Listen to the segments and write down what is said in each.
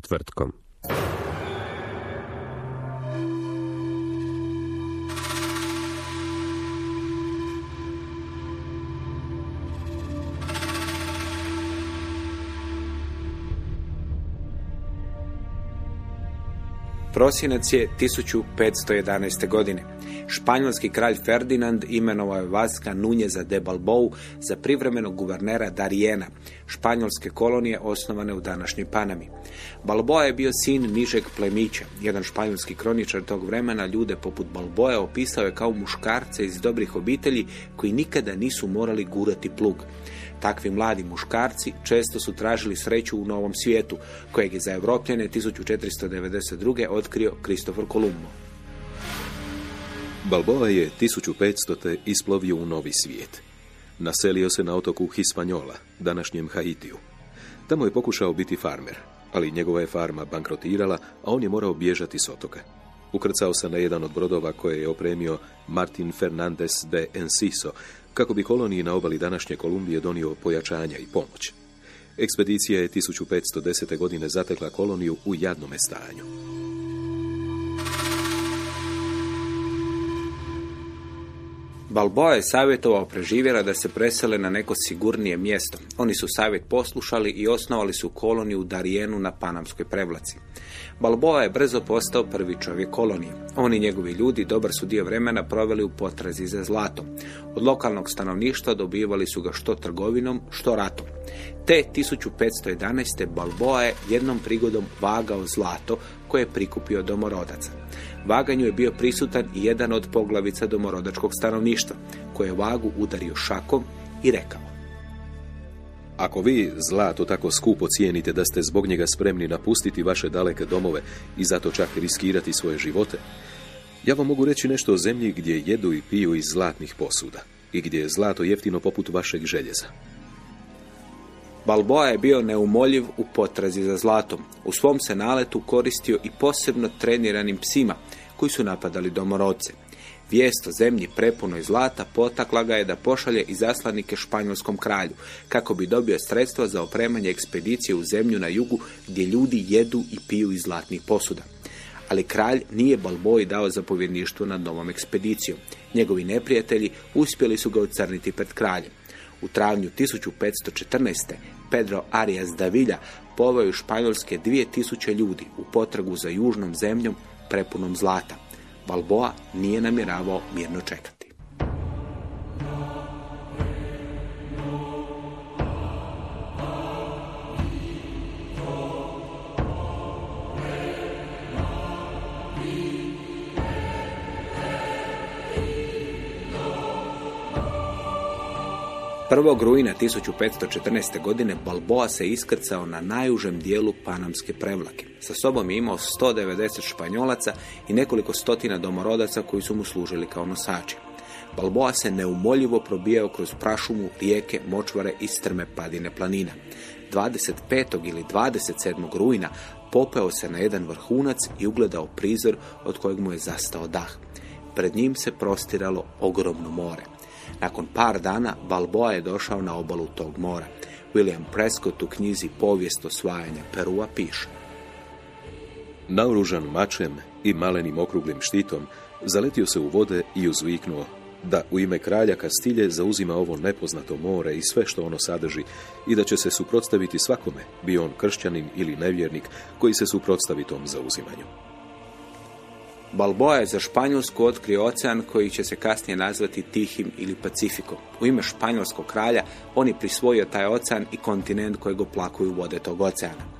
Četvrtkom. Prosinac je 1511. godine. Španjolski kralj Ferdinand imenovao je Vaska Nunjeza de Balbou za privremenog guvernera Darijena, španjolske kolonije osnovane u današnjoj Panami. Balboa je bio sin nižeg plemića. Jedan španjolski kroničar tog vremena ljude poput Balboa opisao je kao muškarce iz dobrih obitelji koji nikada nisu morali gurati plug. Takvi mladi muškarci često su tražili sreću u novom svijetu, kojeg je za Evropljene 1492. otkrio Kristofor Kolumbo. Balboa je 1500. isplovio u novi svijet. Naselio se na otoku Hispanjola, današnjem Haitiju. Tamo je pokušao biti farmer, ali njegova je farma bankrotirala, a on je morao bježati s otoka. Ukrcao se na jedan od brodova koje je opremio Martin Fernandez de Enciso, kako bi koloniji na obali današnje Kolumbije donio pojačanja i pomoć. Ekspedicija je 1510. godine zatekla koloniju u jadnome stanju. Balboa je savjetovao preživjela da se presele na neko sigurnije mjesto. Oni su savjet poslušali i osnovali su koloniju u Darijenu na Panamskoj prevlaci. Balboa je brzo postao prvi čovjek kolonije. Oni njegovi ljudi dobar su dio vremena proveli u potrazi za zlato. Od lokalnog stanovništva dobivali su ga što trgovinom, što ratom. Te 1511. Balboa je jednom prigodom vagao zlato koje je prikupio domorodaca. Vaganju je bio prisutan i jedan od poglavica domorodačkog stanovništva, koje je vagu udario šakom i rekao. Ako vi zlato tako skupo cijenite da ste zbog njega spremni napustiti vaše daleke domove i zato čak riskirati svoje živote, ja vam mogu reći nešto o zemlji gdje jedu i piju iz zlatnih posuda i gdje je zlato jeftino poput vašeg željeza. Balboa je bio neumoljiv u potrazi za zlatom. U svom se naletu koristio i posebno treniranim psima koji su napadali domorodce. Vijest o zemlji prepunoj zlata potakla ga je da pošalje i zaslanike španjolskom kralju, kako bi dobio sredstva za opremanje ekspedicije u zemlju na jugu gdje ljudi jedu i piju iz zlatnih posuda. Ali kralj nije Balboji dao zapovjedništvo nad novom ekspedicijom. Njegovi neprijatelji uspjeli su ga ucrniti pred kraljem. U travnju 1514. Pedro Arias Davila poveo španjolske 2000 ljudi u potragu za južnom zemljom prepunom zlata. Balboa nije namjeravao mirno čekati. Prvog rujna 1514. godine Balboa se iskrcao na najužem dijelu Panamske prevlake. Sa sobom je imao 190 španjolaca i nekoliko stotina domorodaca koji su mu služili kao nosači. Balboa se neumoljivo probijao kroz prašumu, rijeke, močvare i strme padine planina. 25. ili 27. rujna popeo se na jedan vrhunac i ugledao prizor od kojeg mu je zastao dah. Pred njim se prostiralo ogromno more. Nakon par dana Balboa je došao na obalu tog mora. William Prescott u knjizi Povijest osvajanja Perua piše. Naoružan mačem i malenim okruglim štitom, zaletio se u vode i uzviknuo da u ime kralja Kastilje zauzima ovo nepoznato more i sve što ono sadrži i da će se suprotstaviti svakome, bio on kršćanin ili nevjernik, koji se suprotstavi tom zauzimanju. Balboa je za Španjolsku otkrio ocean koji će se kasnije nazvati Tihim ili Pacifikom. U ime španjolskog kralja on je prisvojio taj ocean i kontinent kojeg oplakuju vode tog oceana.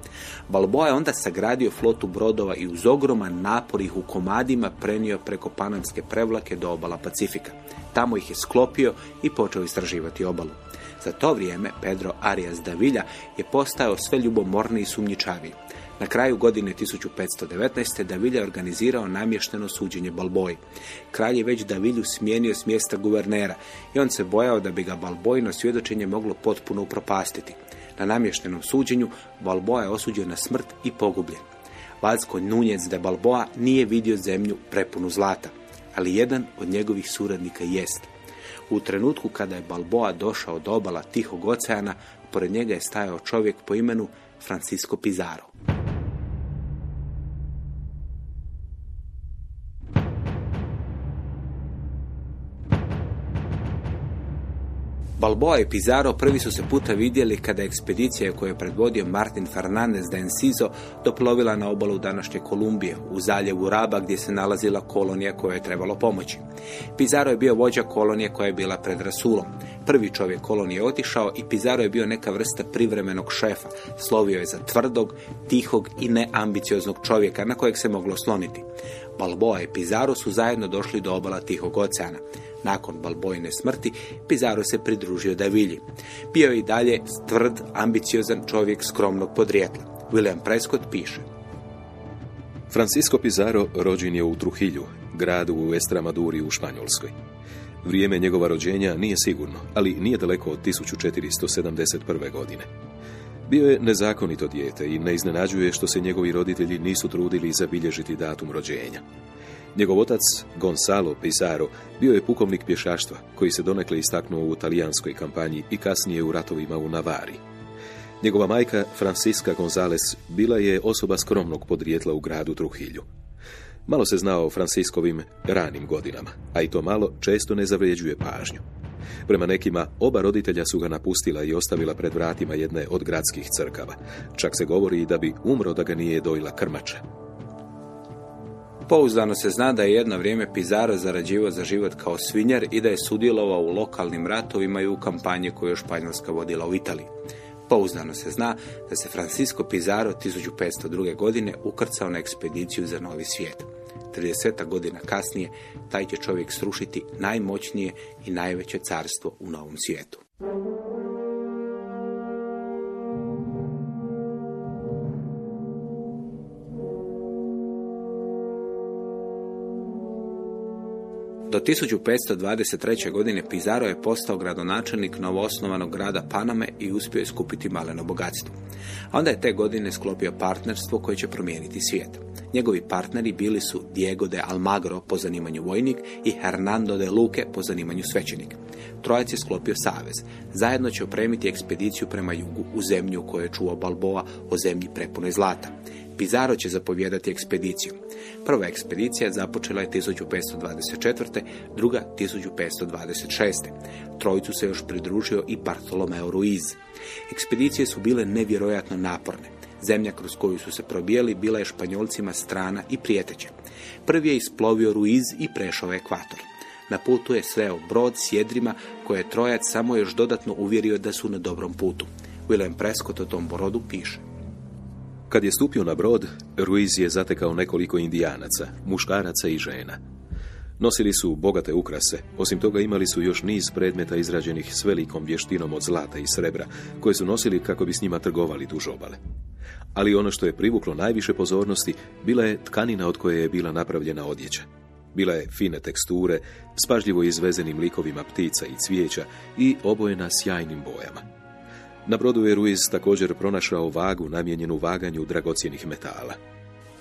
Balboa je onda sagradio flotu brodova i uz ogroman napor ih u komadima prenio preko Panamske prevlake do obala Pacifika. Tamo ih je sklopio i počeo istraživati obalu. Za to vrijeme Pedro Arias Davila je postao sve ljubomorniji i sumnjičaviji. Na kraju godine 1519. Davilja organizirao namješteno suđenje Balboji. Kralj je već Davilju smijenio s mjesta guvernera i on se bojao da bi ga Balbojino svjedočenje moglo potpuno upropastiti. Na namještenom suđenju Balboa je osuđen na smrt i pogubljen. Vazko Nunjec de Balboa nije vidio zemlju prepunu zlata, ali jedan od njegovih suradnika jest. U trenutku kada je Balboa došao do obala Tihog oceana, pored njega je stajao čovjek po imenu Francisco Pizarro. Balboa i Pizarro prvi su se puta vidjeli kada ekspedicija koju je predvodio Martin Fernandez de Enciso doplovila na obalu današnje Kolumbije, u zaljevu Raba gdje se nalazila kolonija koja je trebalo pomoći. Pizarro je bio vođa kolonije koja je bila pred Rasulom. Prvi čovjek kolonije je otišao i Pizarro je bio neka vrsta privremenog šefa. Slovio je za tvrdog, tihog i neambicioznog čovjeka na kojeg se moglo sloniti. Balboa i Pizarro su zajedno došli do obala Tihog oceana. Nakon Balbojne smrti, Pizarro se pridružio Davilji. Bio je i dalje tvrd, ambiciozan čovjek skromnog podrijetla. William Prescott piše. Francisco Pizarro rođen je u Truhilju, gradu u Estramaduri u Španjolskoj. Vrijeme njegova rođenja nije sigurno, ali nije daleko od 1471. godine. Bio je nezakonito dijete i ne iznenađuje što se njegovi roditelji nisu trudili zabilježiti datum rođenja. Njegov otac, Gonzalo Pizarro, bio je pukovnik pješaštva, koji se donekle istaknuo u talijanskoj kampanji i kasnije u ratovima u Navari. Njegova majka, Francisca Gonzales, bila je osoba skromnog podrijetla u gradu Truhilju. Malo se znao o Franciskovim ranim godinama, a i to malo često ne zavređuje pažnju. Prema nekima, oba roditelja su ga napustila i ostavila pred vratima jedne od gradskih crkava. Čak se govori da bi umro da ga nije dojila krmača. Pouzdano se zna da je jedno vrijeme Pizarro zarađivao za život kao svinjar i da je sudjelovao u lokalnim ratovima i u kampanji koju je Španjolska vodila u Italiji. Pouzdano se zna da se Francisco Pizarro 1502. godine ukrcao na ekspediciju za novi svijet. 30 godina kasnije taj će čovjek srušiti najmoćnije i najveće carstvo u novom svijetu. Do 1523. godine Pizarro je postao gradonačelnik novoosnovanog grada Paname i uspio je skupiti maleno bogatstvo. Onda je te godine sklopio partnerstvo koje će promijeniti svijet. Njegovi partneri bili su Diego de Almagro po zanimanju vojnik i Hernando de Luque po zanimanju svećenik. Trojac je sklopio savez. Zajedno će opremiti ekspediciju prema jugu u zemlju koju je čuo Balboa o zemlji prepunoj zlata. Pizarro će zapovjedati ekspediciju. Prva ekspedicija započela je 1524. druga 1526. Trojicu se još pridružio i Bartolomeo Ruiz. Ekspedicije su bile nevjerojatno naporne. Zemlja kroz koju su se probijali bila je španjolcima strana i prijeteća. Prvi je isplovio Ruiz i prešao ekvator. Na putu je sreo brod s jedrima koje je trojac samo još dodatno uvjerio da su na dobrom putu. William Prescott o tom brodu piše. Kad je stupio na brod, Ruiz je zatekao nekoliko indijanaca, muškaraca i žena. Nosili su bogate ukrase, osim toga imali su još niz predmeta izrađenih s velikom vještinom od zlata i srebra, koje su nosili kako bi s njima trgovali duž obale. Ali ono što je privuklo najviše pozornosti bila je tkanina od koje je bila napravljena odjeća. Bila je fine teksture, s pažljivo izvezenim likovima ptica i cvijeća i obojena sjajnim bojama. Na brodu je Ruiz također pronašao vagu namijenjenu vaganju dragocjenih metala.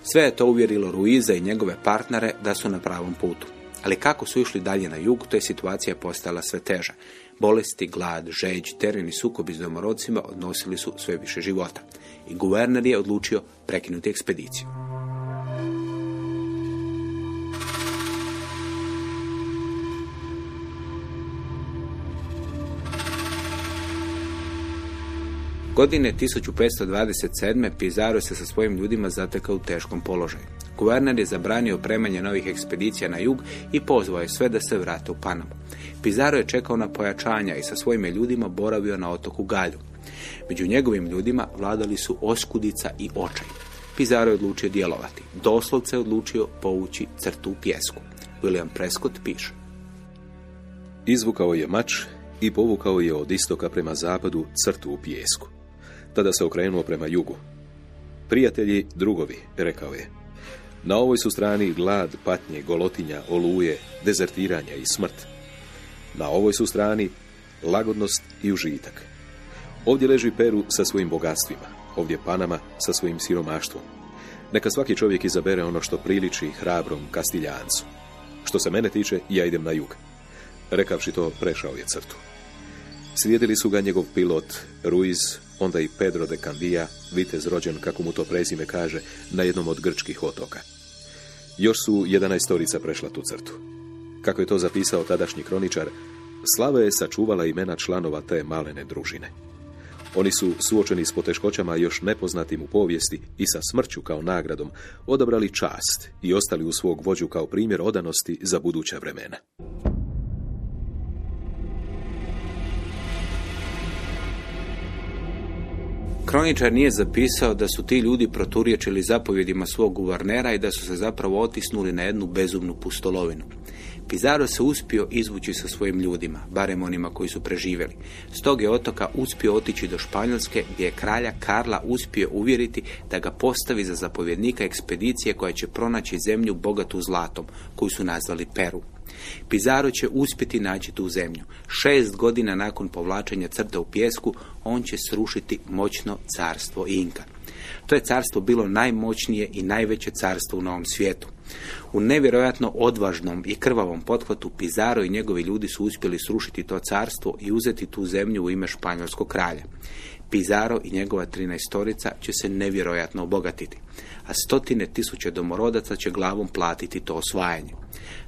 Sve je to uvjerilo Ruiza i njegove partnere da su na pravom putu. Ali kako su išli dalje na jug, to je situacija postala sve teža. Bolesti, glad, žeđ, tereni sukobi s domorodcima odnosili su sve više života. I guverner je odlučio prekinuti ekspediciju. Godine 1527. Pizarro se sa svojim ljudima zatekao u teškom položaju. Guverner je zabranio premanje novih ekspedicija na jug i pozvao je sve da se vrate u Panamu. Pizarro je čekao na pojačanja i sa svojim ljudima boravio na otoku Galju. Među njegovim ljudima vladali su oskudica i očaj. Pizarro je odlučio djelovati. Doslovce je odlučio povući crtu u pjesku. William Prescott piše. Izvukao je mač i povukao je od istoka prema zapadu crtu u pijesku. Tada se okrenuo prema jugu. Prijatelji, drugovi, rekao je. Na ovoj su strani glad, patnje, golotinja, oluje, dezertiranja i smrt. Na ovoj su strani lagodnost i užitak. Ovdje leži Peru sa svojim bogatstvima, ovdje Panama sa svojim siromaštvom. Neka svaki čovjek izabere ono što priliči hrabrom kastiljancu. Što se mene tiče, ja idem na jug. Rekavši to, prešao je crtu. Slijedili su ga njegov pilot Ruiz, onda i Pedro de Candia, vitez rođen, kako mu to prezime kaže, na jednom od grčkih otoka. Još su jedanaestorica prešla tu crtu. Kako je to zapisao tadašnji kroničar, Slava je sačuvala imena članova te malene družine. Oni su, suočeni s poteškoćama još nepoznatim u povijesti i sa smrću kao nagradom, odabrali čast i ostali u svog vođu kao primjer odanosti za buduća vremena. Kroničar nije zapisao da su ti ljudi proturječili zapovjedima svog guvernera i da su se zapravo otisnuli na jednu bezumnu pustolovinu. Pizarro se uspio izvući sa svojim ljudima, barem onima koji su preživjeli. S tog je otoka uspio otići do Španjolske gdje je kralja Karla uspio uvjeriti da ga postavi za zapovjednika ekspedicije koja će pronaći zemlju bogatu zlatom, koju su nazvali Peru. Pizarro će uspjeti naći tu zemlju. Šest godina nakon povlačenja crta u pjesku, on će srušiti moćno carstvo Inka. To je carstvo bilo najmoćnije i najveće carstvo u novom svijetu. U nevjerojatno odvažnom i krvavom pothvatu Pizarro i njegovi ljudi su uspjeli srušiti to carstvo i uzeti tu zemlju u ime španjolskog kralja. Pizarro i njegova trinaestorica će se nevjerojatno obogatiti, a stotine tisuće domorodaca će glavom platiti to osvajanje.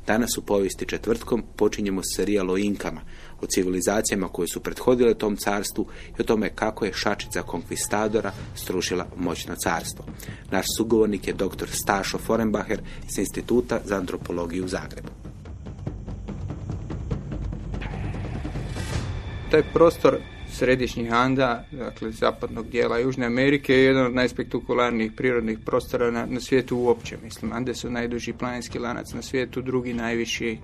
Danas u povijesti četvrtkom počinjemo serijal o Inkama, o civilizacijama koje su prethodile tom carstvu i o tome kako je šačica konkvistadora strušila moćno carstvo. Naš sugovornik je dr. Stašo Forenbacher iz Instituta za antropologiju u Zagrebu. Taj prostor središnjih Anda, dakle zapadnog dijela Južne Amerike, je jedan od najspektakularnijih prirodnih prostora na, na svijetu uopće. Mislim, Ande su najduži planinski lanac na svijetu, drugi najviši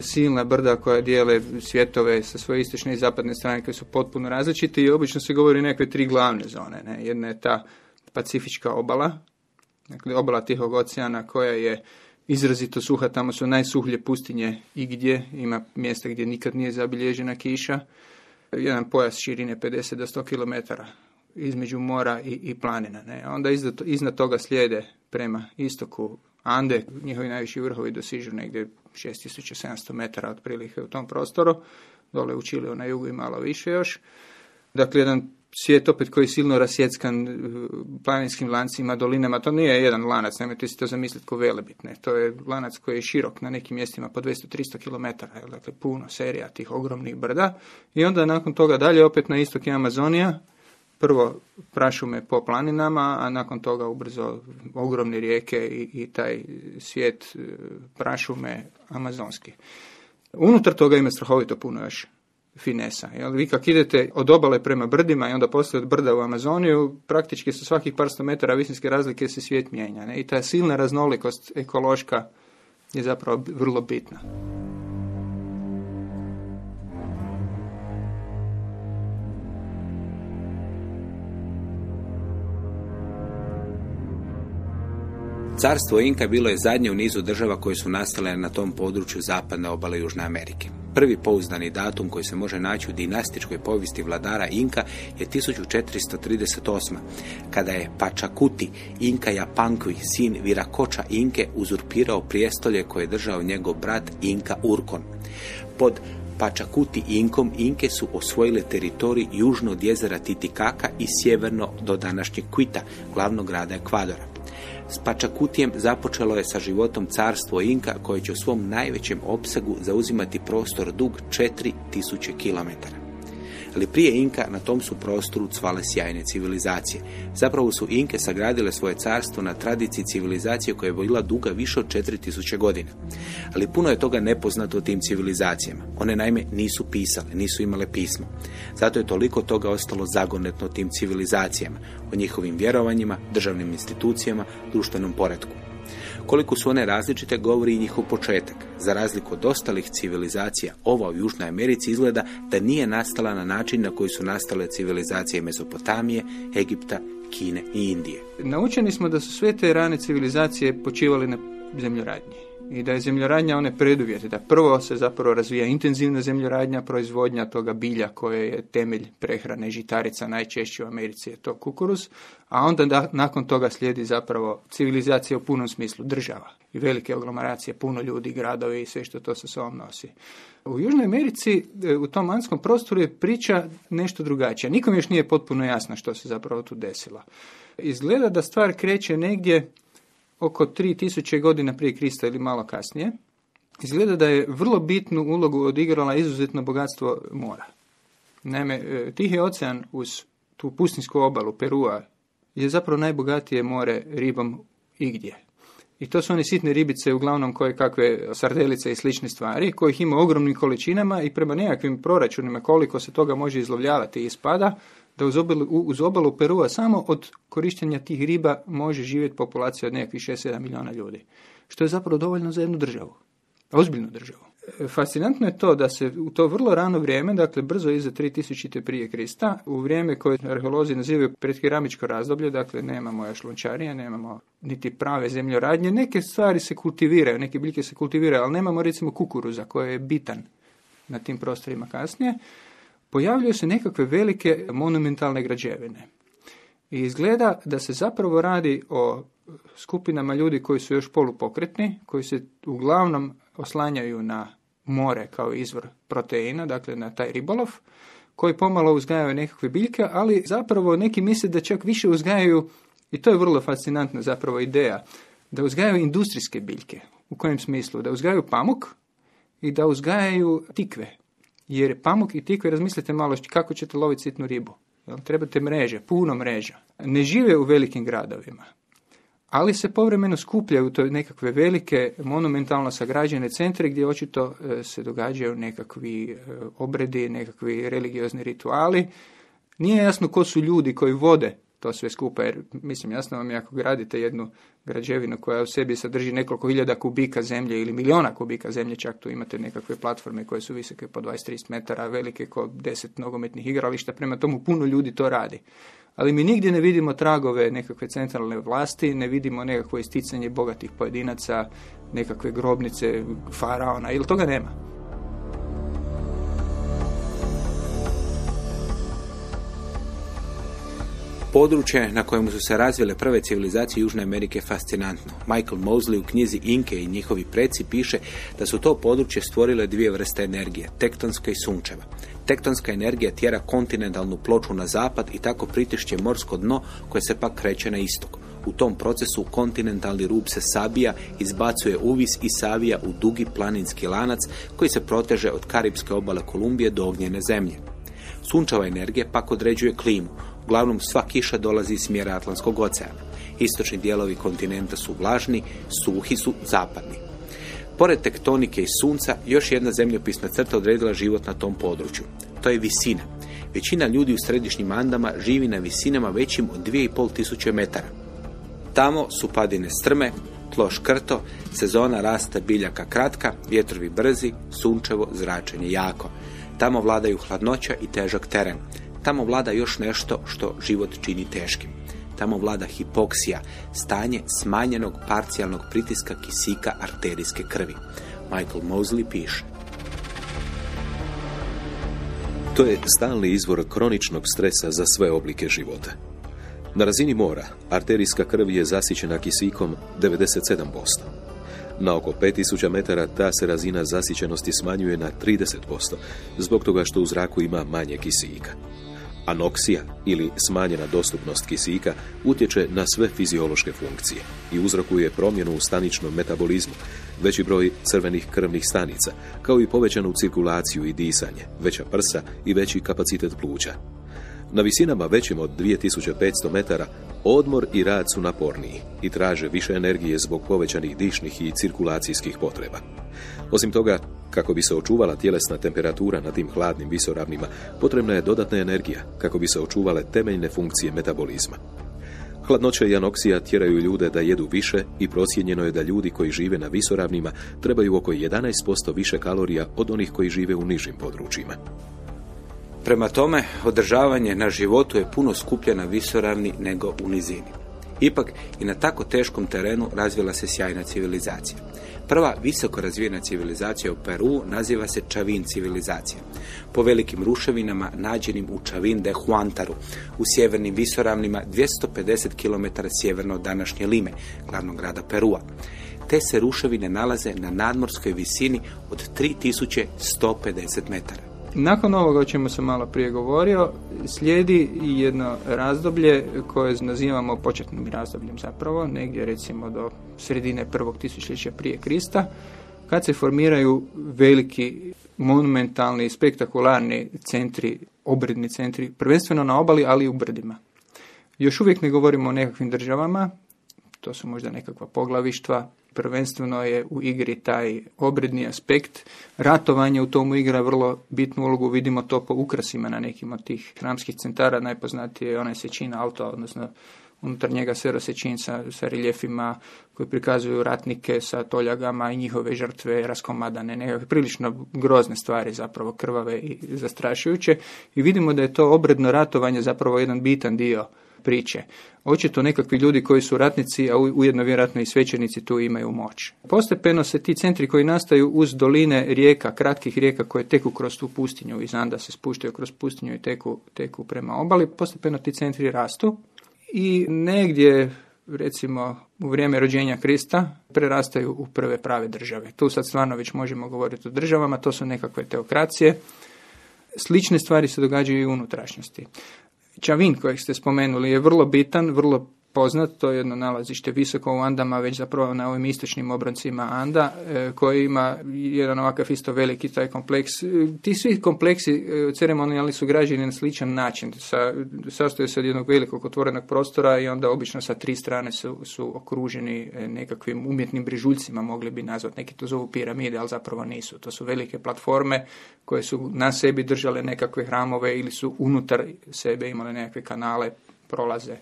silna brda koja dijele svjetove sa svoje istočne i zapadne strane koje su potpuno različite i obično se govori nekakve tri glavne zone. Ne? Jedna je ta pacifička obala, dakle obala Tihog oceana koja je izrazito suha, tamo su najsuhlje pustinje i gdje, ima mjesta gdje nikad nije zabilježena kiša, jedan pojas širine 50 do 100 km između mora i, i planina. Ne? Onda iznad, iznad toga slijede prema istoku Ande, njihovi najviši vrhovi dosižu negdje 6700 metara otprilike u tom prostoru, dole u Čiliju na jugu i malo više još. Dakle, jedan svijet opet koji je silno rasjeckan uh, planinskim lancima, dolinama, to nije jedan lanac, nemojte si to zamisliti ko velebit, ne. to je lanac koji je širok na nekim mjestima po 200-300 km, dakle puno serija tih ogromnih brda i onda nakon toga dalje opet na istok je Amazonija, prvo prašume po planinama, a nakon toga ubrzo ogromne rijeke i, i taj svijet uh, prašume amazonski. Unutar toga ima strahovito puno još finesa. Jel? Vi kad idete od obale prema brdima i onda poslije od brda u Amazoniju, praktički sa svakih par sto metara visinske razlike se svijet mijenja. Ne? I ta silna raznolikost ekološka je zapravo vrlo bitna. Carstvo Inka bilo je zadnje u nizu država koje su nastale na tom području zapadne obale Južne Amerike. Prvi pouzdani datum koji se može naći u dinastičkoj povijesti vladara Inka je 1438. kada je Pačakuti Inka Japankvi, sin Virakoča Inke, uzurpirao prijestolje koje je držao njegov brat Inka Urkon. Pod Pačakuti Inkom Inke su osvojile teritorij južno od jezera Titikaka i sjeverno do današnjeg Kvita, glavnog grada Ekvadora. S Pačakutijem započelo je sa životom carstvo Inka koje će u svom najvećem opsegu zauzimati prostor dug 4000 km. Ali prije Inka na tom su prostoru cvale sjajne civilizacije. Zapravo su Inke sagradile svoje carstvo na tradiciji civilizacije koja je bila duga više od 4000 godina. Ali puno je toga nepoznato o tim civilizacijama. One naime nisu pisale, nisu imale pismo. Zato je toliko toga ostalo zagonetno tim civilizacijama, o njihovim vjerovanjima, državnim institucijama, društvenom poretku. Koliko su one različite govori i njihov početak. Za razliku od ostalih civilizacija, ova u Južnoj Americi izgleda da nije nastala na način na koji su nastale civilizacije Mezopotamije, Egipta, Kine i Indije. Naučeni smo da su sve te rane civilizacije počivale na zemljoradnji i da je zemljoradnja one preduvjete, da prvo se zapravo razvija intenzivna zemljoradnja, proizvodnja toga bilja koje je temelj prehrane žitarica, najčešće u Americi je to kukuruz, a onda da, nakon toga slijedi zapravo civilizacija u punom smislu država i velike aglomeracije, puno ljudi, gradovi i sve što to sa sobom nosi. U Južnoj Americi, e, u tom manskom prostoru je priča nešto drugačija. Nikom još nije potpuno jasno što se zapravo tu desilo. Izgleda da stvar kreće negdje oko 3000 godina prije Krista ili malo kasnije, izgleda da je vrlo bitnu ulogu odigrala izuzetno bogatstvo mora. Naime, e, Tihi ocean uz tu pustinsku obalu Perua je zapravo najbogatije more ribom igdje. I to su one sitne ribice, uglavnom koje kakve sardelice i slične stvari, kojih ima ogromnim količinama i prema nekakvim proračunima koliko se toga može izlovljavati i ispada, da uz obalu, uz obalu Perua samo od korištenja tih riba može živjeti populacija od nekakvih 6-7 milijuna ljudi. Što je zapravo dovoljno za jednu državu. Ozbiljnu državu. E, fascinantno je to da se u to vrlo rano vrijeme, dakle brzo iza 3000. prije Krista, u vrijeme koje arheolozi nazivaju predkeramičko razdoblje, dakle nemamo još lončarije, nemamo niti prave zemljoradnje, neke stvari se kultiviraju, neke biljke se kultiviraju, ali nemamo recimo kukuruza koji je bitan na tim prostorima kasnije pojavljuju se nekakve velike monumentalne građevine. I izgleda da se zapravo radi o skupinama ljudi koji su još polupokretni, koji se uglavnom oslanjaju na more kao izvor proteina, dakle na taj ribolov, koji pomalo uzgajaju nekakve biljke, ali zapravo neki misle da čak više uzgajaju, i to je vrlo fascinantna zapravo ideja, da uzgajaju industrijske biljke. U kojem smislu? Da uzgajaju pamuk i da uzgajaju tikve. Jer pamuk i tikve, razmislite malo kako ćete loviti sitnu ribu. Jel? Trebate mreže, puno mreža. Ne žive u velikim gradovima, ali se povremeno skupljaju to nekakve velike, monumentalno sagrađene centre gdje očito e, se događaju nekakvi e, obredi, nekakvi religiozni rituali. Nije jasno ko su ljudi koji vode to sve skupa, jer mislim jasno vam je ako gradite jednu građevinu koja u sebi sadrži nekoliko hiljada kubika zemlje ili miliona kubika zemlje, čak tu imate nekakve platforme koje su visoke po 20-30 metara, velike kao 10 nogometnih igrališta, prema tomu puno ljudi to radi. Ali mi nigdje ne vidimo tragove nekakve centralne vlasti, ne vidimo nekakvo isticanje bogatih pojedinaca, nekakve grobnice faraona, ili toga nema. Područje na kojemu su se razvile prve civilizacije Južne Amerike fascinantno. Michael Mosley u knjizi Inke i njihovi preci piše da su to područje stvorile dvije vrste energije, tektonska i sunčeva. Tektonska energija tjera kontinentalnu ploču na zapad i tako pritišće morsko dno koje se pak kreće na istok. U tom procesu kontinentalni rub se sabija, izbacuje uvis i savija u dugi planinski lanac koji se proteže od Karibske obale Kolumbije do ognjene zemlje. Sunčeva energija pak određuje klimu. Uglavnom sva kiša dolazi iz smjera Atlantskog oceana. Istočni dijelovi kontinenta su vlažni, suhi su zapadni. Pored tektonike i sunca, još jedna zemljopisna crta odredila život na tom području. To je visina. Većina ljudi u središnjim Andama živi na visinama većim od 2,5 tisuće metara. Tamo su padine strme, tlo škrto, sezona rasta biljaka kratka, vjetrovi brzi, sunčevo, zračenje jako. Tamo vladaju hladnoća i težak teren. Tamo vlada još nešto što život čini teškim. Tamo vlada hipoksija, stanje smanjenog parcijalnog pritiska kisika arterijske krvi. Michael Mosley piše. To je stalni izvor kroničnog stresa za sve oblike života. Na razini mora, arterijska krv je zasićena kisikom 97%. Na oko 5000 metara ta se razina zasićenosti smanjuje na 30%, zbog toga što u zraku ima manje kisika. Anoksija ili smanjena dostupnost kisika utječe na sve fiziološke funkcije i uzrokuje promjenu u staničnom metabolizmu, veći broj crvenih krvnih stanica, kao i povećanu cirkulaciju i disanje, veća prsa i veći kapacitet pluća. Na visinama većim od 2500 metara odmor i rad su naporniji i traže više energije zbog povećanih dišnih i cirkulacijskih potreba. Osim toga, kako bi se očuvala tjelesna temperatura na tim hladnim visoravnima, potrebna je dodatna energija kako bi se očuvale temeljne funkcije metabolizma. Hladnoća i anoksija tjeraju ljude da jedu više i procijenjeno je da ljudi koji žive na visoravnima trebaju oko 11% više kalorija od onih koji žive u nižim područjima. Prema tome, održavanje na životu je puno skuplje na visoravni nego u nizini. Ipak i na tako teškom terenu razvila se sjajna civilizacija. Prva visoko razvijena civilizacija u Peru naziva se Čavin civilizacija. Po velikim ruševinama nađenim u Čavin de Huantaru, u sjevernim visoravnima 250 km sjeverno od današnje Lime, glavnog grada Perua. Te se ruševine nalaze na nadmorskoj visini od 3150 metara. Nakon ovoga o čemu sam malo prije govorio, slijedi jedno razdoblje koje nazivamo početnim razdobljem zapravo, negdje recimo do sredine prvog tisućljeća prije Krista, kad se formiraju veliki, monumentalni, spektakularni centri, obredni centri, prvenstveno na obali, ali i u brdima. Još uvijek ne govorimo o nekakvim državama, to su možda nekakva poglavištva, prvenstveno je u igri taj obredni aspekt. Ratovanje u tomu igra vrlo bitnu ulogu, vidimo to po ukrasima na nekim od tih hramskih centara, najpoznatije je onaj sečina auto, odnosno unutar njega serosečin sa, sa reljefima koji prikazuju ratnike sa toljagama i njihove žrtve raskomadane, nekakve prilično grozne stvari zapravo krvave i zastrašujuće. I vidimo da je to obredno ratovanje zapravo jedan bitan dio priče. Očito nekakvi ljudi koji su ratnici, a ujedno vjerojatno i svećenici tu imaju moć. Postepeno se ti centri koji nastaju uz doline rijeka, kratkih rijeka koje teku kroz tu pustinju, iz Anda se spuštaju kroz pustinju i teku, teku prema obali, postepeno ti centri rastu i negdje recimo u vrijeme rođenja Krista prerastaju u prve prave države. Tu sad stvarno već možemo govoriti o državama, to su nekakve teokracije. Slične stvari se događaju i u unutrašnjosti. Čavin kojeg ste spomenuli je vrlo bitan, vrlo poznat, to je jedno nalazište visoko u Andama, već zapravo na ovim istočnim obroncima Anda, e, koji ima jedan ovakav isto veliki taj kompleks. E, ti svi kompleksi e, ceremonijalni su građeni na sličan način, sa, sastoje se od jednog velikog otvorenog prostora i onda obično sa tri strane su, su okruženi nekakvim umjetnim brižuljcima, mogli bi nazvati, neki to zovu piramide, ali zapravo nisu. To su velike platforme koje su na sebi držale nekakve hramove ili su unutar sebe imale nekakve kanale, prolaze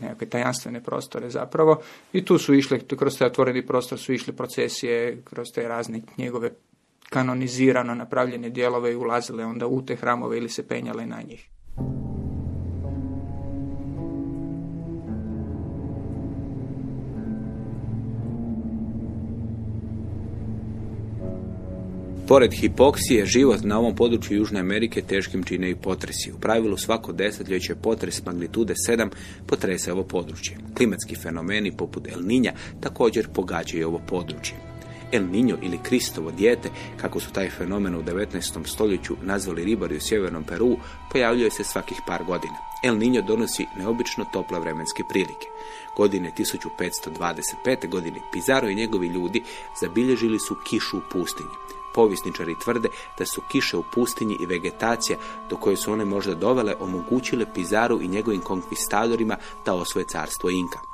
nekakve tajanstvene prostore zapravo i tu su išli, kroz taj otvoreni prostor su išli procesije, kroz te razne njegove kanonizirano napravljene dijelove i ulazile onda u te hramove ili se penjale na njih. Pored hipoksije, život na ovom području Južne Amerike teškim čine i potresi. U pravilu svako desetljeće potres magnitude 7 potrese ovo područje. Klimatski fenomeni poput El Ninja također pogađaju ovo područje. El Niño ili Kristovo dijete, kako su taj fenomen u 19. stoljeću nazvali ribari u sjevernom Peru, pojavljuje se svakih par godina. El Niño donosi neobično tople vremenske prilike. Godine 1525. godine Pizarro i njegovi ljudi zabilježili su kišu u pustinji. Povisničari tvrde da su kiše u pustinji i vegetacija do koje su one možda dovele omogućile Pizaru i njegovim konkvistadorima da osvoje carstvo Inka.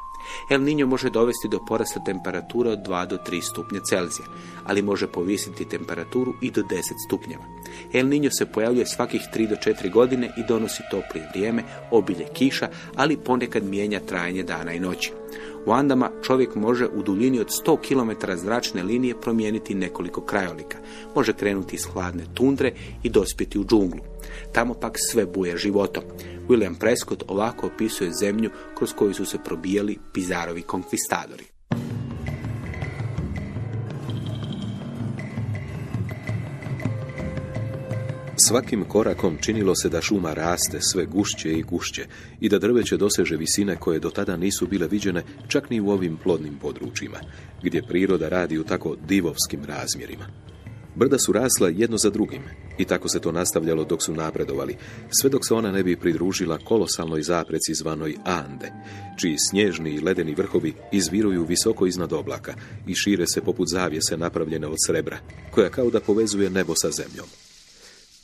El Niño može dovesti do porasta temperature od 2 do 3 stupnja Celzija, ali može povisiti temperaturu i do 10 stupnjeva. El Niño se pojavljuje svakih 3 do 4 godine i donosi toplije vrijeme, obilje kiša, ali ponekad mijenja trajanje dana i noći. U Andama čovjek može u duljini od 100 km zračne linije promijeniti nekoliko krajolika. Može krenuti iz hladne tundre i dospjeti u džunglu. Tamo pak sve buje životom. William Prescott ovako opisuje zemlju kroz koju su se probijali pizarovi konkvistadori. Svakim korakom činilo se da šuma raste sve gušće i gušće i da drveće doseže visine koje do tada nisu bile viđene čak ni u ovim plodnim područjima, gdje priroda radi u tako divovskim razmjerima. Brda su rasla jedno za drugim i tako se to nastavljalo dok su napredovali, sve dok se ona ne bi pridružila kolosalnoj zapreci zvanoj Ande, čiji snježni i ledeni vrhovi izviruju visoko iznad oblaka i šire se poput zavjese napravljene od srebra, koja kao da povezuje nebo sa zemljom.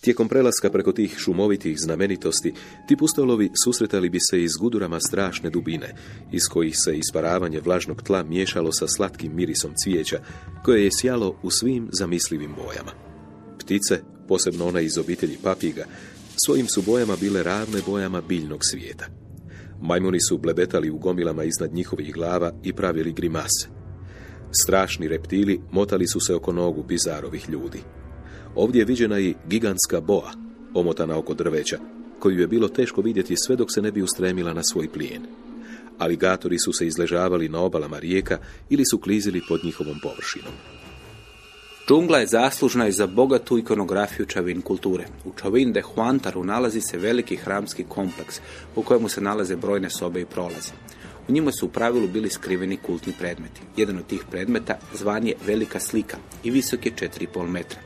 Tijekom prelaska preko tih šumovitih znamenitosti, ti pustolovi susretali bi se iz gudurama strašne dubine, iz kojih se isparavanje vlažnog tla miješalo sa slatkim mirisom cvijeća, koje je sjalo u svim zamislivim bojama. Ptice, posebno ona iz obitelji papiga, svojim su bojama bile ravne bojama biljnog svijeta. Majmuni su blebetali u gomilama iznad njihovih glava i pravili grimase. Strašni reptili motali su se oko nogu bizarovih ljudi. Ovdje je viđena i gigantska boa, omotana oko drveća, koju je bilo teško vidjeti sve dok se ne bi ustremila na svoj plijen. Aligatori su se izležavali na obalama rijeka ili su klizili pod njihovom površinom. Džungla je zaslužna i za bogatu ikonografiju čavin kulture. U Čavin de Huantaru nalazi se veliki hramski kompleks u kojemu se nalaze brojne sobe i prolaze. U njima su u pravilu bili skriveni kultni predmeti. Jedan od tih predmeta zvan je velika slika i visok je 4,5 metra.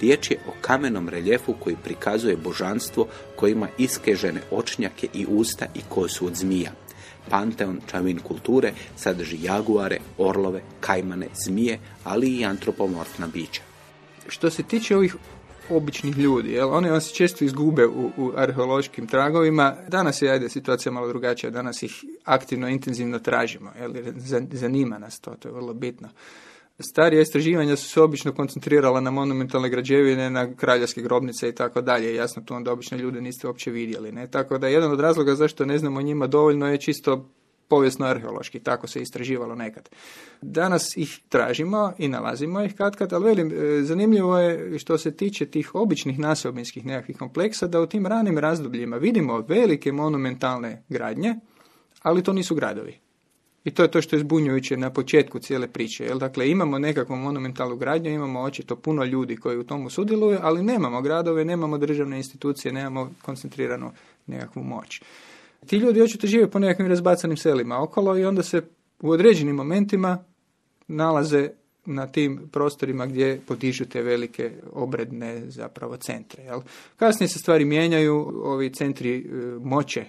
Riječ je o kamenom reljefu koji prikazuje božanstvo koje ima iskežene očnjake i usta i kosu od zmija. Panteon čavin kulture sadrži jaguare, orlove, kajmane, zmije, ali i antropomorfna bića. Što se tiče ovih običnih ljudi, jel? oni vam se često izgube u, u arheološkim tragovima. Danas je ajde situacija malo drugačija, danas ih aktivno, intenzivno tražimo, jel? zanima nas to, to je vrlo bitno. Starija istraživanja su se obično koncentrirala na monumentalne građevine, na kraljevske grobnice i tako dalje. Jasno, tu onda obično ljude niste uopće vidjeli. Ne? Tako da jedan od razloga zašto ne znamo njima dovoljno je čisto povijesno-arheološki, tako se istraživalo nekad. Danas ih tražimo i nalazimo ih kad kad, ali velim, e, zanimljivo je što se tiče tih običnih nasobinskih nekakvih kompleksa, da u tim ranim razdobljima vidimo velike monumentalne gradnje, ali to nisu gradovi. I to je to što je zbunjujuće na početku cijele priče. Jel? Dakle, imamo nekakvu monumentalnu gradnju, imamo očito puno ljudi koji u tomu sudjeluju, ali nemamo gradove, nemamo državne institucije, nemamo koncentriranu nekakvu moć. Ti ljudi očito žive po nekakvim razbacanim selima okolo i onda se u određenim momentima nalaze na tim prostorima gdje podižu te velike obredne zapravo centre. Jel? Kasnije se stvari mijenjaju, ovi centri e, moće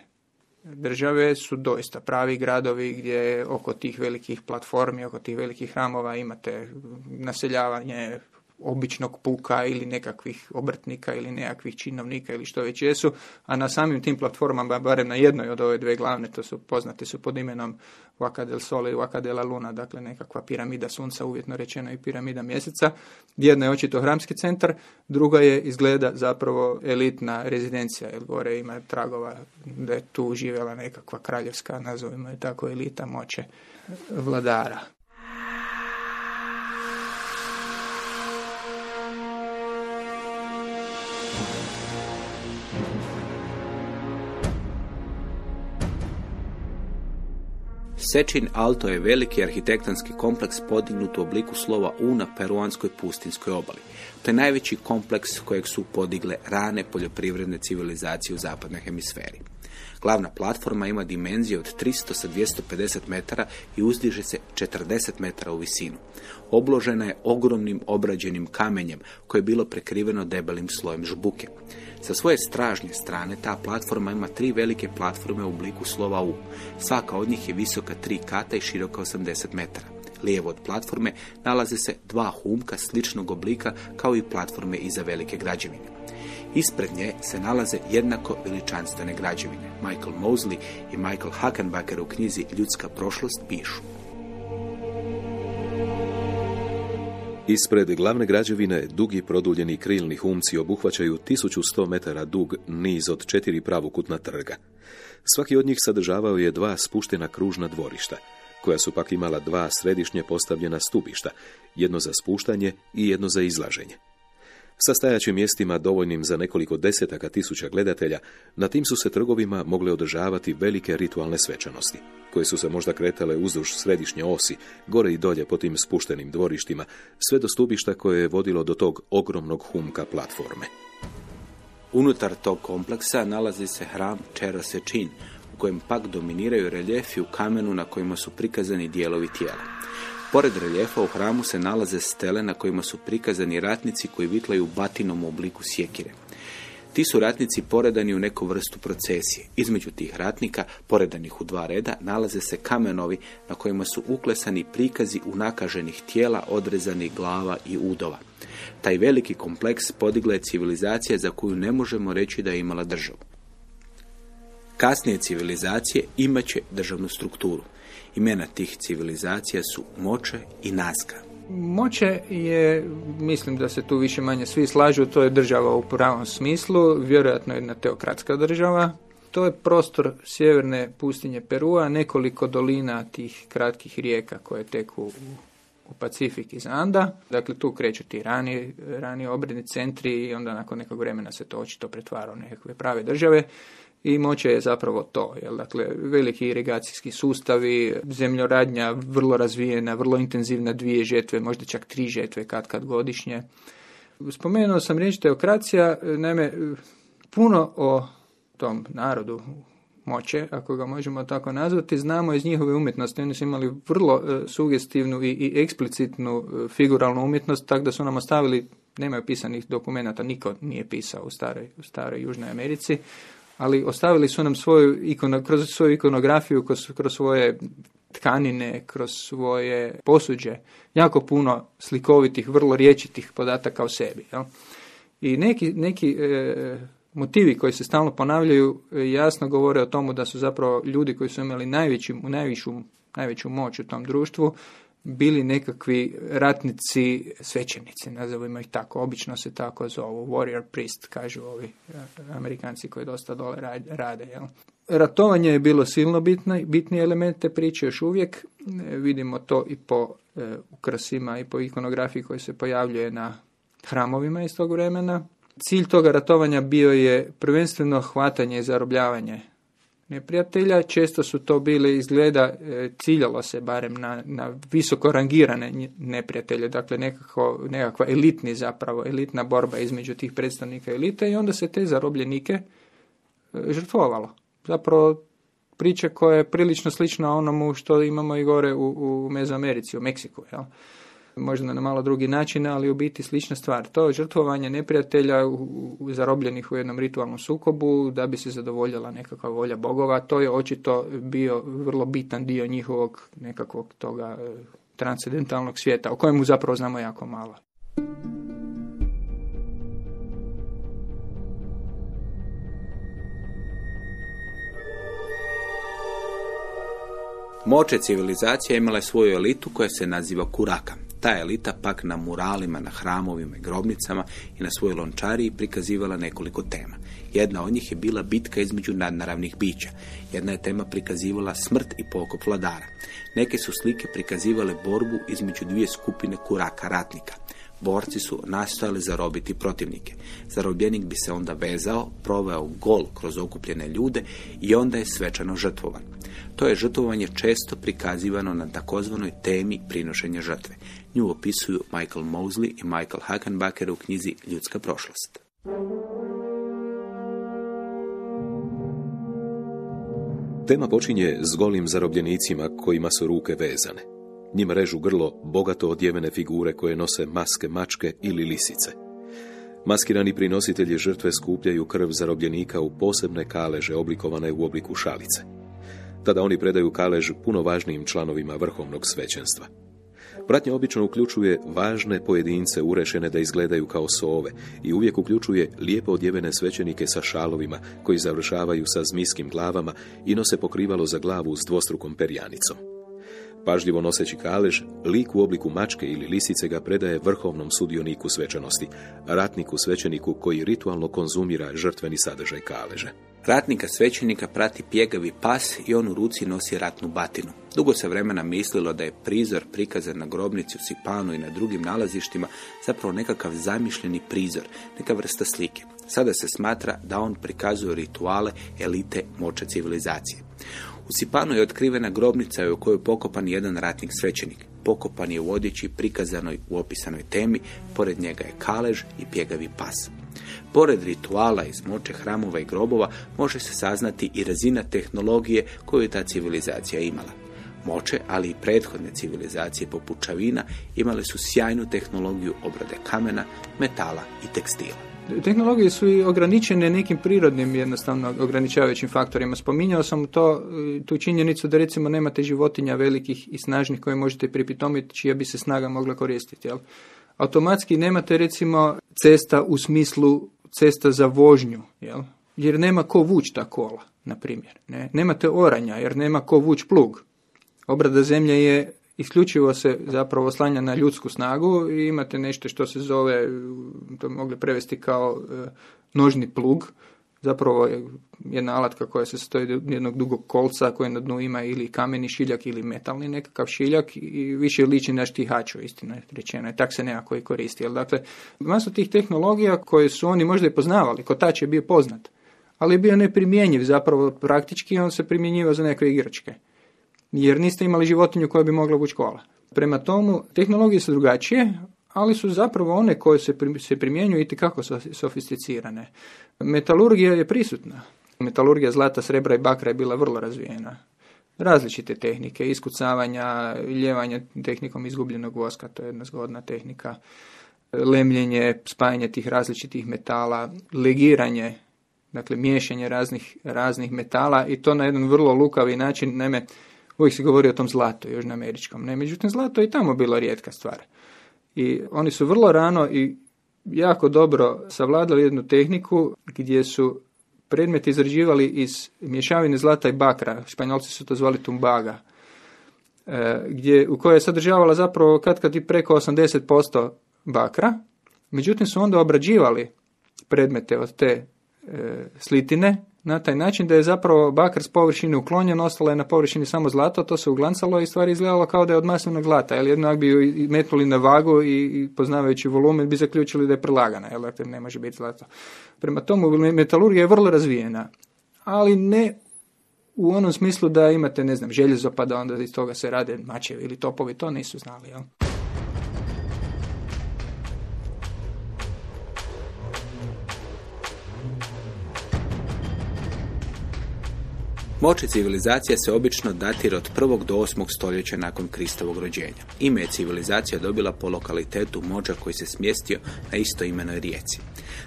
države su doista pravi gradovi gdje oko tih velikih platformi, oko tih velikih hramova imate naseljavanje običnog puka ili nekakvih obrtnika ili nekakvih činovnika ili što već jesu, a na samim tim platformama, barem na jednoj od ove dve glavne, to su poznate su pod imenom Waka del Sole i Waka de la Luna, dakle nekakva piramida sunca, uvjetno rečeno i piramida mjeseca. Jedna je očito hramski centar, druga je izgleda zapravo elitna rezidencija, jer gore ima tragova da je tu živjela nekakva kraljevska, nazovimo je tako, elita moće vladara. Sečin Alto je veliki arhitektonski kompleks podignut u obliku slova U na peruanskoj pustinskoj obali. To je najveći kompleks kojeg su podigle rane poljoprivredne civilizacije u zapadnoj hemisferi. Glavna platforma ima dimenzije od 300 sa 250 metara i uzdiže se 40 metara u visinu. Obložena je ogromnim obrađenim kamenjem koje je bilo prekriveno debelim slojem žbuke. Sa svoje stražnje strane ta platforma ima tri velike platforme u obliku slova U. Svaka od njih je visoka tri kata i široka 80 metara. Lijevo od platforme nalaze se dva humka sličnog oblika kao i platforme iza velike građevine. Ispred nje se nalaze jednako veličanstvene građevine. Michael Mosley i Michael Hackenbacker u knjizi Ljudska prošlost pišu. Ispred glavne građevine dugi produljeni krilni humci obuhvaćaju 1100 metara dug niz od četiri pravokutna trga. Svaki od njih sadržavao je dva spuštena kružna dvorišta, koja su pak imala dva središnje postavljena stubišta, jedno za spuštanje i jedno za izlaženje. Sa stajaćim mjestima dovoljnim za nekoliko desetaka tisuća gledatelja, na tim su se trgovima mogle održavati velike ritualne svečanosti, koje su se možda kretale uzduž središnje osi, gore i dolje po tim spuštenim dvorištima, sve do stubišta koje je vodilo do tog ogromnog humka platforme. Unutar tog kompleksa nalazi se hram Čin, u kojem pak dominiraju reljefi u kamenu na kojima su prikazani dijelovi tijela. Pored reljefa u hramu se nalaze stele na kojima su prikazani ratnici koji vitlaju batinom u obliku sjekire. Ti su ratnici poredani u neku vrstu procesije. Između tih ratnika, poredanih u dva reda, nalaze se kamenovi na kojima su uklesani prikazi unakaženih tijela, odrezanih glava i udova. Taj veliki kompleks podigla je civilizacija za koju ne možemo reći da je imala državu. Kasnije civilizacije imaće državnu strukturu. Imena tih civilizacija su Moče i Naska. Moće je, mislim da se tu više manje svi slažu, to je država u pravom smislu, vjerojatno jedna teokratska država. To je prostor sjeverne pustinje Perua, nekoliko dolina tih kratkih rijeka koje teku u Pacifik iz Anda. Dakle, tu kreću ti rani, rani obredni centri i onda nakon nekog vremena se to očito pretvara u nekakve prave države i moće je zapravo to. Jel? Dakle, veliki irigacijski sustavi, zemljoradnja vrlo razvijena, vrlo intenzivna, dvije žetve, možda čak tri žetve kad kad godišnje. Spomenuo sam riječ teokracija, naime, puno o tom narodu moće, ako ga možemo tako nazvati, znamo iz njihove umjetnosti. Oni su imali vrlo e, sugestivnu i, i eksplicitnu e, figuralnu umjetnost, tako da su nam ostavili, nemaju pisanih dokumenata, niko nije pisao u staroj, u staroj Južnoj Americi, ali ostavili su nam svoju ikono, kroz svoju ikonografiju, kroz, kroz svoje tkanine, kroz svoje posuđe, jako puno slikovitih, vrlo riječitih podataka o sebi. Jel? I neki, neki e, motivi koji se stalno ponavljaju e, jasno govore o tomu da su zapravo ljudi koji su imali najveći, najvišu, najveću moć u tom društvu bili nekakvi ratnici svećenici, nazovimo ih tako, obično se tako zovu, warrior priest, kažu ovi e, amerikanci koji dosta dole rade. Jel? Ratovanje je bilo silno bitno, bitni element te priče još uvijek, e, vidimo to i po e, ukrasima i po ikonografiji koji se pojavljuje na hramovima iz tog vremena. Cilj toga ratovanja bio je prvenstveno hvatanje i zarobljavanje neprijatelja. Često su to bile izgleda, e, ciljalo se barem na, na visoko rangirane neprijatelje, dakle nekako, nekakva elitni zapravo, elitna borba između tih predstavnika elite i onda se te zarobljenike e, žrtvovalo. Zapravo priča koja je prilično slična onomu što imamo i gore u, u Mezoamerici, u Meksiku. Jel? Možda na malo drugi način, ali u biti slična stvar. To je žrtvovanje neprijatelja zarobljenih u jednom ritualnom sukobu da bi se zadovoljila nekakva volja bogova. To je očito bio vrlo bitan dio njihovog nekakvog toga e, transcendentalnog svijeta, o kojemu zapravo znamo jako malo. Moće civilizacija imala je svoju elitu koja se naziva Kuraka. Ta elita pak na muralima, na hramovima i grobnicama i na svojoj lončariji prikazivala nekoliko tema. Jedna od njih je bila bitka između nadnaravnih bića. Jedna je tema prikazivala smrt i pokop vladara. Neke su slike prikazivale borbu između dvije skupine kuraka ratnika. Borci su nastojali zarobiti protivnike. Zarobljenik bi se onda vezao, proveo gol kroz okupljene ljude i onda je svečano žrtvovan. To je žrtvovanje često prikazivano na takozvanoj temi prinošenja žrtve. Nju opisuju Michael Mosley i Michael Hakenbacher u knjizi Ljudska prošlost. Tema počinje s golim zarobljenicima kojima su ruke vezane. Njima režu grlo bogato odjevene figure koje nose maske mačke ili lisice. Maskirani prinositelji žrtve skupljaju krv zarobljenika u posebne kaleže oblikovane u obliku šalice. Tada oni predaju kalež puno važnijim članovima vrhovnog svećenstva. Pratnja obično uključuje važne pojedince urešene da izgledaju kao sove i uvijek uključuje lijepo odjevene svećenike sa šalovima koji završavaju sa zmijskim glavama i nose pokrivalo za glavu s dvostrukom perjanicom. Pažljivo noseći kalež, lik u obliku mačke ili lisice ga predaje vrhovnom sudioniku svečanosti, ratniku svećeniku koji ritualno konzumira žrtveni sadržaj kaleže. Ratnika svećenika prati pjegavi pas i on u ruci nosi ratnu batinu. Dugo se vremena mislilo da je prizor prikazan na grobnici u Sipanu i na drugim nalazištima zapravo nekakav zamišljeni prizor, neka vrsta slike. Sada se smatra da on prikazuje rituale elite moće civilizacije. U Sipanu je otkrivena grobnica u kojoj je pokopan jedan ratnik svećenik. Pokopan je u odjeći prikazanoj u opisanoj temi, pored njega je kalež i pjegavi pas. Pored rituala iz moće hramova i grobova može se saznati i razina tehnologije koju je ta civilizacija imala. Moće, ali i prethodne civilizacije poput Čavina imale su sjajnu tehnologiju obrade kamena, metala i tekstila. Tehnologije su i ograničene nekim prirodnim jednostavno ograničavajućim faktorima. Spominjao sam to, tu činjenicu da recimo nemate životinja velikih i snažnih koje možete pripitomiti čija bi se snaga mogla koristiti. Jel? Automatski nemate recimo cesta u smislu cesta za vožnju, jel? jer nema ko vuć ta kola, na primjer. Ne? Nemate oranja jer nema ko vuć plug. Obrada zemlje je isključivo se zapravo oslanja na ljudsku snagu i imate nešto što se zove, to mogli prevesti kao e, nožni plug, zapravo je jedna alatka koja se stoji od jednog dugog kolca koje na dnu ima ili kameni šiljak ili metalni nekakav šiljak i više liči na štihaču, istina je rečeno. I tak se nekako i koristi. Dakle, masu tih tehnologija koje su oni možda i poznavali, kotač je bio poznat, ali je bio neprimjenjiv zapravo praktički on se primjenjivao za neke igračke jer niste imali životinju koja bi mogla vući kola. Prema tomu, tehnologije su drugačije, ali su zapravo one koje se, se primjenjuju i kako sofisticirane. Metalurgija je prisutna. Metalurgija zlata, srebra i bakra je bila vrlo razvijena. Različite tehnike, iskucavanja, ljevanja tehnikom izgubljenog voska, to je jedna zgodna tehnika, lemljenje, spajanje tih različitih metala, legiranje, dakle miješanje raznih, raznih metala i to na jedan vrlo lukavi način. Naime, uvijek se govori o tom zlatu, američkom. Ne, međutim, zlato je i tamo bila rijetka stvar. I oni su vrlo rano i jako dobro savladali jednu tehniku gdje su predmet izrađivali iz mješavine zlata i bakra. Španjolci su to zvali tumbaga. E, gdje, u kojoj je sadržavala zapravo kad kad i preko 80% bakra. Međutim su onda obrađivali predmete od te e, slitine na taj način da je zapravo bakar s površine uklonjen, ostala je na površini samo zlato, to se uglancalo i stvari izgledalo kao da je od masivnog zlata. Jer jednak bi ju metnuli na vagu i, poznavajući volumen bi zaključili da je prelagana, jer dakle ne može biti zlato. Prema tomu metalurgija je vrlo razvijena, ali ne u onom smislu da imate, ne znam, željezo pa da onda iz toga se rade mačevi ili topovi, to nisu znali. Jel? Moće civilizacija se obično datira od prvog do osmog stoljeća nakon Kristovog rođenja. Ime je civilizacija dobila po lokalitetu Mođa koji se smjestio na istoimenoj rijeci.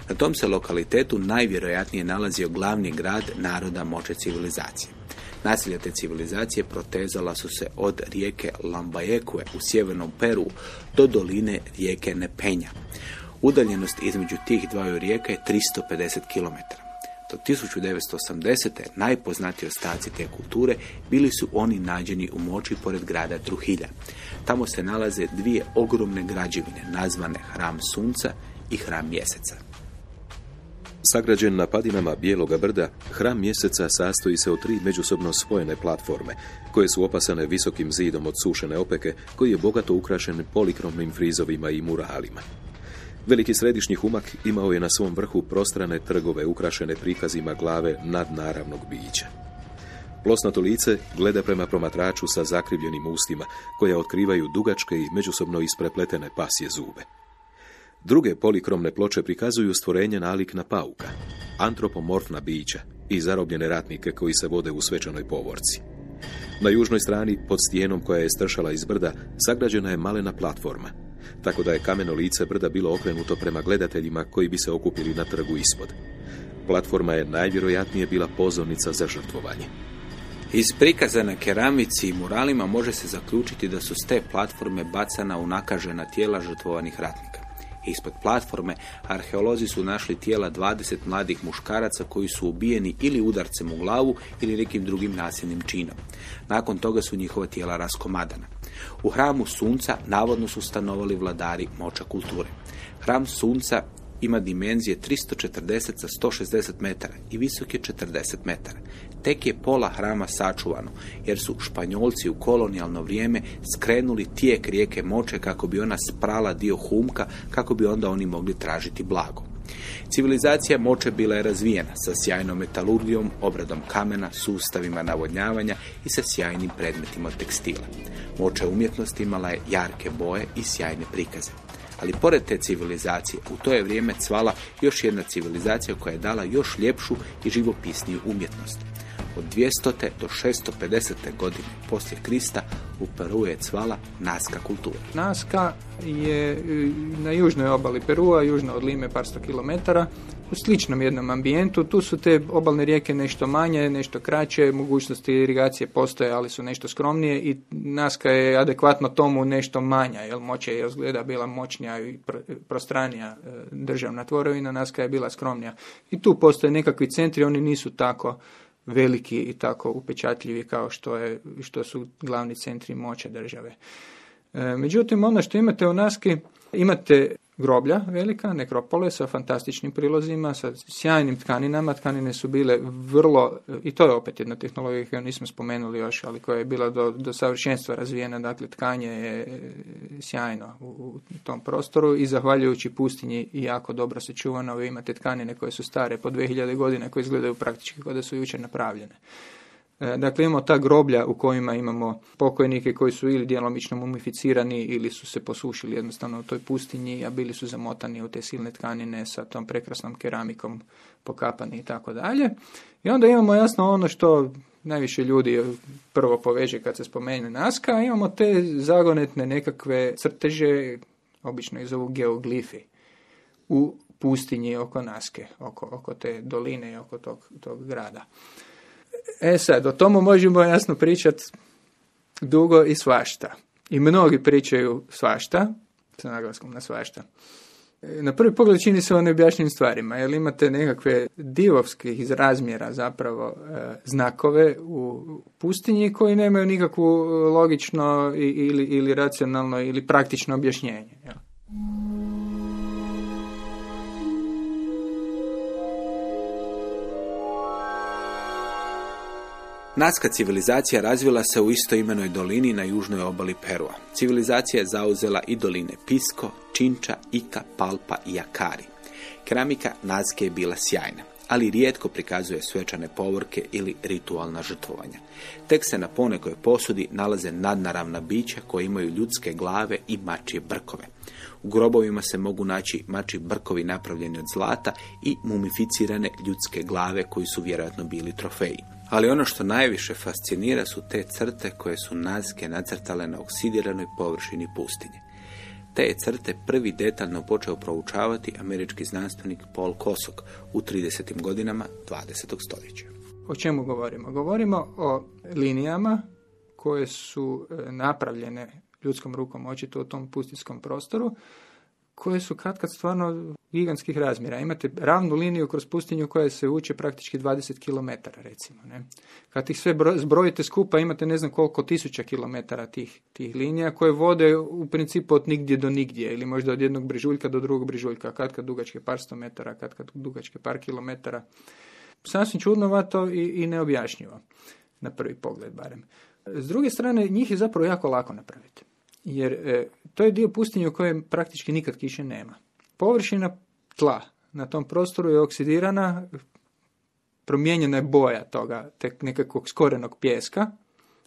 Na tom se lokalitetu najvjerojatnije nalazio glavni grad naroda Moće civilizacije. Nasilja te civilizacije protezala su se od rijeke Lambayekue u sjevernom Peru do doline rijeke Nepenja. Udaljenost između tih dvaju rijeka je 350 km. Do 1980. najpoznatiji ostaci te kulture bili su oni nađeni u moći pored grada Truhilja. Tamo se nalaze dvije ogromne građevine nazvane Hram Sunca i Hram Mjeseca. Sagrađen na padinama Bijeloga brda, hram mjeseca sastoji se od tri međusobno spojene platforme, koje su opasane visokim zidom od sušene opeke, koji je bogato ukrašen polikromnim frizovima i muralima. Veliki središnji humak imao je na svom vrhu prostrane trgove ukrašene prikazima glave nadnaravnog bića. Plosnato lice gleda prema promatraču sa zakrivljenim ustima, koje otkrivaju dugačke i međusobno isprepletene pasje zube. Druge polikromne ploče prikazuju stvorenje nalik na pauka, antropomorfna bića i zarobljene ratnike koji se vode u svečanoj povorci. Na južnoj strani, pod stijenom koja je stršala iz brda, sagrađena je malena platforma – tako da je kameno lice brda bilo okrenuto prema gledateljima koji bi se okupili na trgu ispod. Platforma je najvjerojatnije bila pozornica za žrtvovanje. Iz prikaza na keramici i muralima može se zaključiti da su s te platforme bacana u nakažena tijela žrtvovanih ratnika. Ispod platforme arheolozi su našli tijela 20 mladih muškaraca koji su ubijeni ili udarcem u glavu ili nekim drugim nasilnim činom. Nakon toga su njihova tijela raskomadana. U hramu sunca navodno su stanovali vladari moća kulture. Hram sunca ima dimenzije 340 sa 160 metara i visok je 40 metara. Tek je pola hrama sačuvano, jer su Španjolci u kolonijalno vrijeme skrenuli tijek rijeke Moče kako bi ona sprala dio humka, kako bi onda oni mogli tražiti blago. Civilizacija Moče bila je razvijena sa sjajnom metalurgijom, obradom kamena, sustavima navodnjavanja i sa sjajnim predmetima tekstila. Moća umjetnosti imala je jarke boje i sjajne prikaze. Ali pored te civilizacije, u to je vrijeme cvala još jedna civilizacija koja je dala još ljepšu i živopisniju umjetnost. Od 200. do 650. godine poslije Krista u Peru je cvala naska kultura. Naska je e, na južnoj obali Perua, južno od Lime par sto kilometara, u sličnom jednom ambijentu. Tu su te obalne rijeke nešto manje, nešto kraće, mogućnosti irigacije postoje, ali su nešto skromnije i Naska je adekvatno tomu nešto manja, jer moće je izgleda bila moćnija i prostranija e, državna tvorovina, Naska je bila skromnija. I tu postoje nekakvi centri, oni nisu tako veliki i tako upečatljivi kao što, je, što su glavni centri moće države. E, međutim, ono što imate u Naski, imate groblja velika, nekropole sa fantastičnim prilozima, sa sjajnim tkaninama. Tkanine su bile vrlo, i to je opet jedna tehnologija koju nismo spomenuli još, ali koja je bila do, do savršenstva razvijena. Dakle, tkanje je sjajno u, u tom prostoru i zahvaljujući pustinji i jako dobro sačuvano. Vi imate tkanine koje su stare po 2000 godina koje izgledaju praktički kao da su jučer napravljene. E, dakle, imamo ta groblja u kojima imamo pokojnike koji su ili djelomično mumificirani ili su se posušili jednostavno u toj pustinji, a bili su zamotani u te silne tkanine sa tom prekrasnom keramikom pokapani i tako dalje. I onda imamo jasno ono što najviše ljudi prvo poveže kad se spomene Naska, imamo te zagonetne nekakve crteže, obično iz ovog geoglifi, u pustinji oko Naske, oko, oko te doline i oko tog, tog grada. E sad, o tomu možemo jasno pričati dugo i svašta. I mnogi pričaju svašta, sa naglaskom na svašta. E, na prvi pogled čini se o neobjašnjenim stvarima, jer imate nekakve divovskih razmjera zapravo e, znakove u pustinji koji nemaju nikakvu logično ili, ili racionalno ili praktično objašnjenje. Jel? Naska civilizacija razvila se u istoimenoj dolini na južnoj obali Perua. Civilizacija je zauzela i doline Pisko, Činča, Ika, Palpa i Akari. Keramika Naske je bila sjajna, ali rijetko prikazuje svečane povorke ili ritualna žrtvovanja. Tek se na ponekoj posudi nalaze nadnaravna bića koje imaju ljudske glave i mačije brkove. U grobovima se mogu naći mači brkovi napravljeni od zlata i mumificirane ljudske glave koji su vjerojatno bili trofeji. Ali ono što najviše fascinira su te crte koje su Nazke nacrtale na oksidiranoj površini pustinje. Te je crte prvi detaljno počeo proučavati američki znanstvenik Paul Kosok u 30. godinama 20. stoljeća. O čemu govorimo? Govorimo o linijama koje su e, napravljene ljudskom rukom očito u tom pustinskom prostoru, koje su kad stvarno gigantskih razmjera. Imate ravnu liniju kroz pustinju koja se uče praktički 20 km recimo. Ne? Kad ih sve zbrojite skupa imate ne znam koliko tisuća kilometara tih, tih linija koje vode u principu od nigdje do nigdje ili možda od jednog brižuljka do drugog brižuljka, kad dugačke par sto metara, kad kad dugačke par kilometara. Sasvim čudnovato i, i neobjašnjivo, na prvi pogled barem. S druge strane, njih je zapravo jako lako napraviti. Jer e, to je dio pustinje u kojem praktički nikad kiše nema. Površina tla na tom prostoru je oksidirana, promijenjena je boja toga, tek nekakvog skorenog pjeska.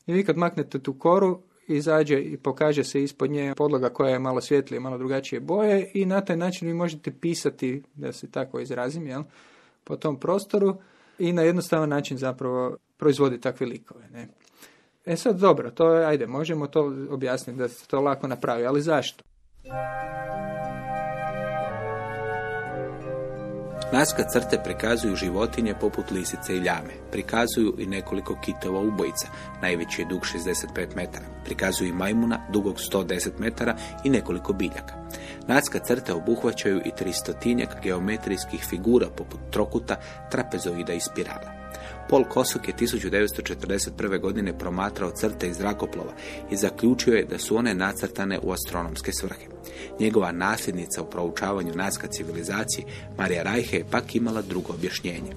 I vi kad maknete tu koru, izađe i pokaže se ispod nje podloga koja je malo svjetlije, malo drugačije boje i na taj način vi možete pisati, da se tako izrazim, jel, po tom prostoru i na jednostavan način zapravo proizvodi takve likove. Ne. E sad dobro, to ajde, možemo to objasniti da se to lako napravi, ali zašto? Naska crte prikazuju životinje poput lisice i ljame. Prikazuju i nekoliko kitova ubojica, najveći je dug 65 metara. Prikazuju i majmuna, dugog 110 metara i nekoliko biljaka. Naska crte obuhvaćaju i tristotinjak geometrijskih figura poput trokuta, trapezoida i spirala. Paul Kosok je 1941. godine promatrao crte iz zrakoplova i zaključio je da su one nacrtane u astronomske svrhe. Njegova nasljednica u proučavanju naska civilizacije, Marija Rajhe, je pak imala drugo objašnjenje.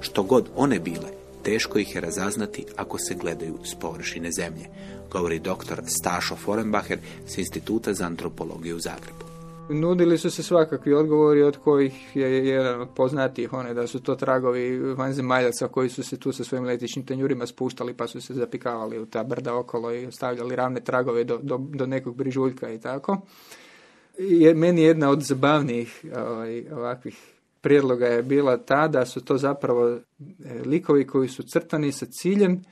Što god one bile, teško ih je razaznati ako se gledaju s površine zemlje, govori dr. Stašo Forenbacher s Instituta za antropologiju u Zagrebu. Nudili su se svakakvi odgovori od kojih je jedan od poznatijih one da su to tragovi vanzemaljaca koji su se tu sa svojim letičnim tanjurima spuštali pa su se zapikavali u ta brda okolo i stavljali ravne tragove do, do, do nekog brižuljka i tako. Je, meni jedna od zabavnijih ovaj, ovakvih prijedloga je bila ta da su to zapravo e, likovi koji su crtani sa ciljem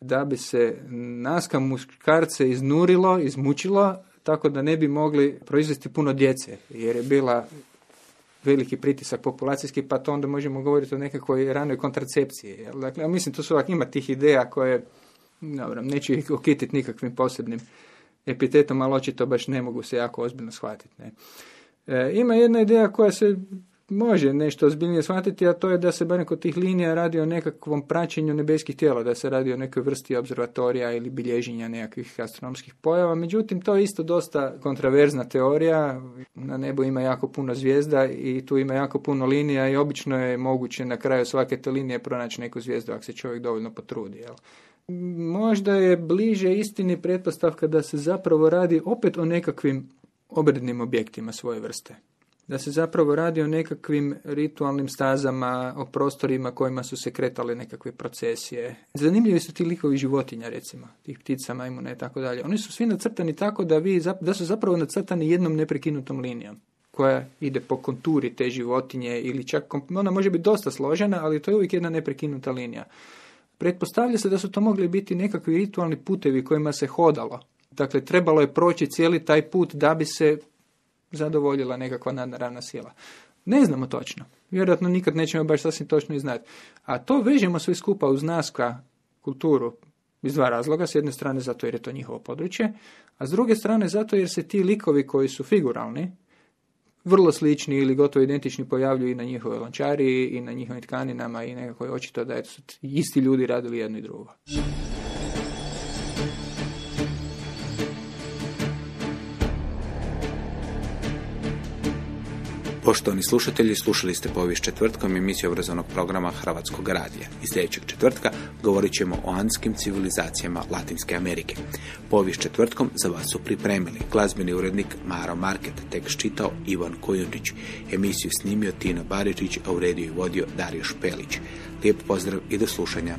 da bi se naska muškarce iznurilo, izmučilo, tako da ne bi mogli proizvesti puno djece, jer je bila veliki pritisak populacijski, pa to onda možemo govoriti o nekakvoj ranoj kontracepciji. Dakle, mislim, to su ovak, ima tih ideja koje, dobro, neću ih okititi nikakvim posebnim epitetom, ali očito baš ne mogu se jako ozbiljno shvatiti. Ne. E, ima jedna ideja koja se može nešto ozbiljnije shvatiti, a to je da se barem kod tih linija radi o nekakvom praćenju nebeskih tijela, da se radi o nekoj vrsti observatorija ili bilježenja nekakvih astronomskih pojava. Međutim, to je isto dosta kontraverzna teorija. Na nebu ima jako puno zvijezda i tu ima jako puno linija i obično je moguće na kraju svake te linije pronaći neku zvijezdu ako se čovjek dovoljno potrudi. Jel? Možda je bliže istini pretpostavka da se zapravo radi opet o nekakvim obrednim objektima svoje vrste da se zapravo radi o nekakvim ritualnim stazama, o prostorima kojima su se kretale nekakve procesije. Zanimljivi su ti likovi životinja, recimo, tih ptica, majmuna i tako dalje. Oni su svi nacrtani tako da, vi, da su zapravo nacrtani jednom neprekinutom linijom koja ide po konturi te životinje ili čak, ona može biti dosta složena, ali to je uvijek jedna neprekinuta linija. Pretpostavlja se da su to mogli biti nekakvi ritualni putevi kojima se hodalo. Dakle, trebalo je proći cijeli taj put da bi se zadovoljila nekakva nadnaravna sila. Ne znamo točno. Vjerojatno nikad nećemo baš sasvim točno i znati. A to vežemo sve skupa uz naska kulturu iz dva razloga. S jedne strane zato jer je to njihovo područje, a s druge strane zato jer se ti likovi koji su figuralni, vrlo slični ili gotovo identični pojavljuju i na njihovoj lončari i na njihovim tkaninama i nekako je očito da su isti ljudi radili jedno i drugo. Poštovani slušatelji, slušali ste povijest četvrtkom emisiju obrazovnog programa Hrvatskog radija. I sljedećeg četvrtka govorit ćemo o anskim civilizacijama Latinske Amerike. Povijest četvrtkom za vas su pripremili glazbeni urednik Maro Market, tekst čitao Ivan Kojundić, emisiju snimio Tina Baričić, a u rediju i vodio Dario Špelić. Lijep pozdrav i do slušanja.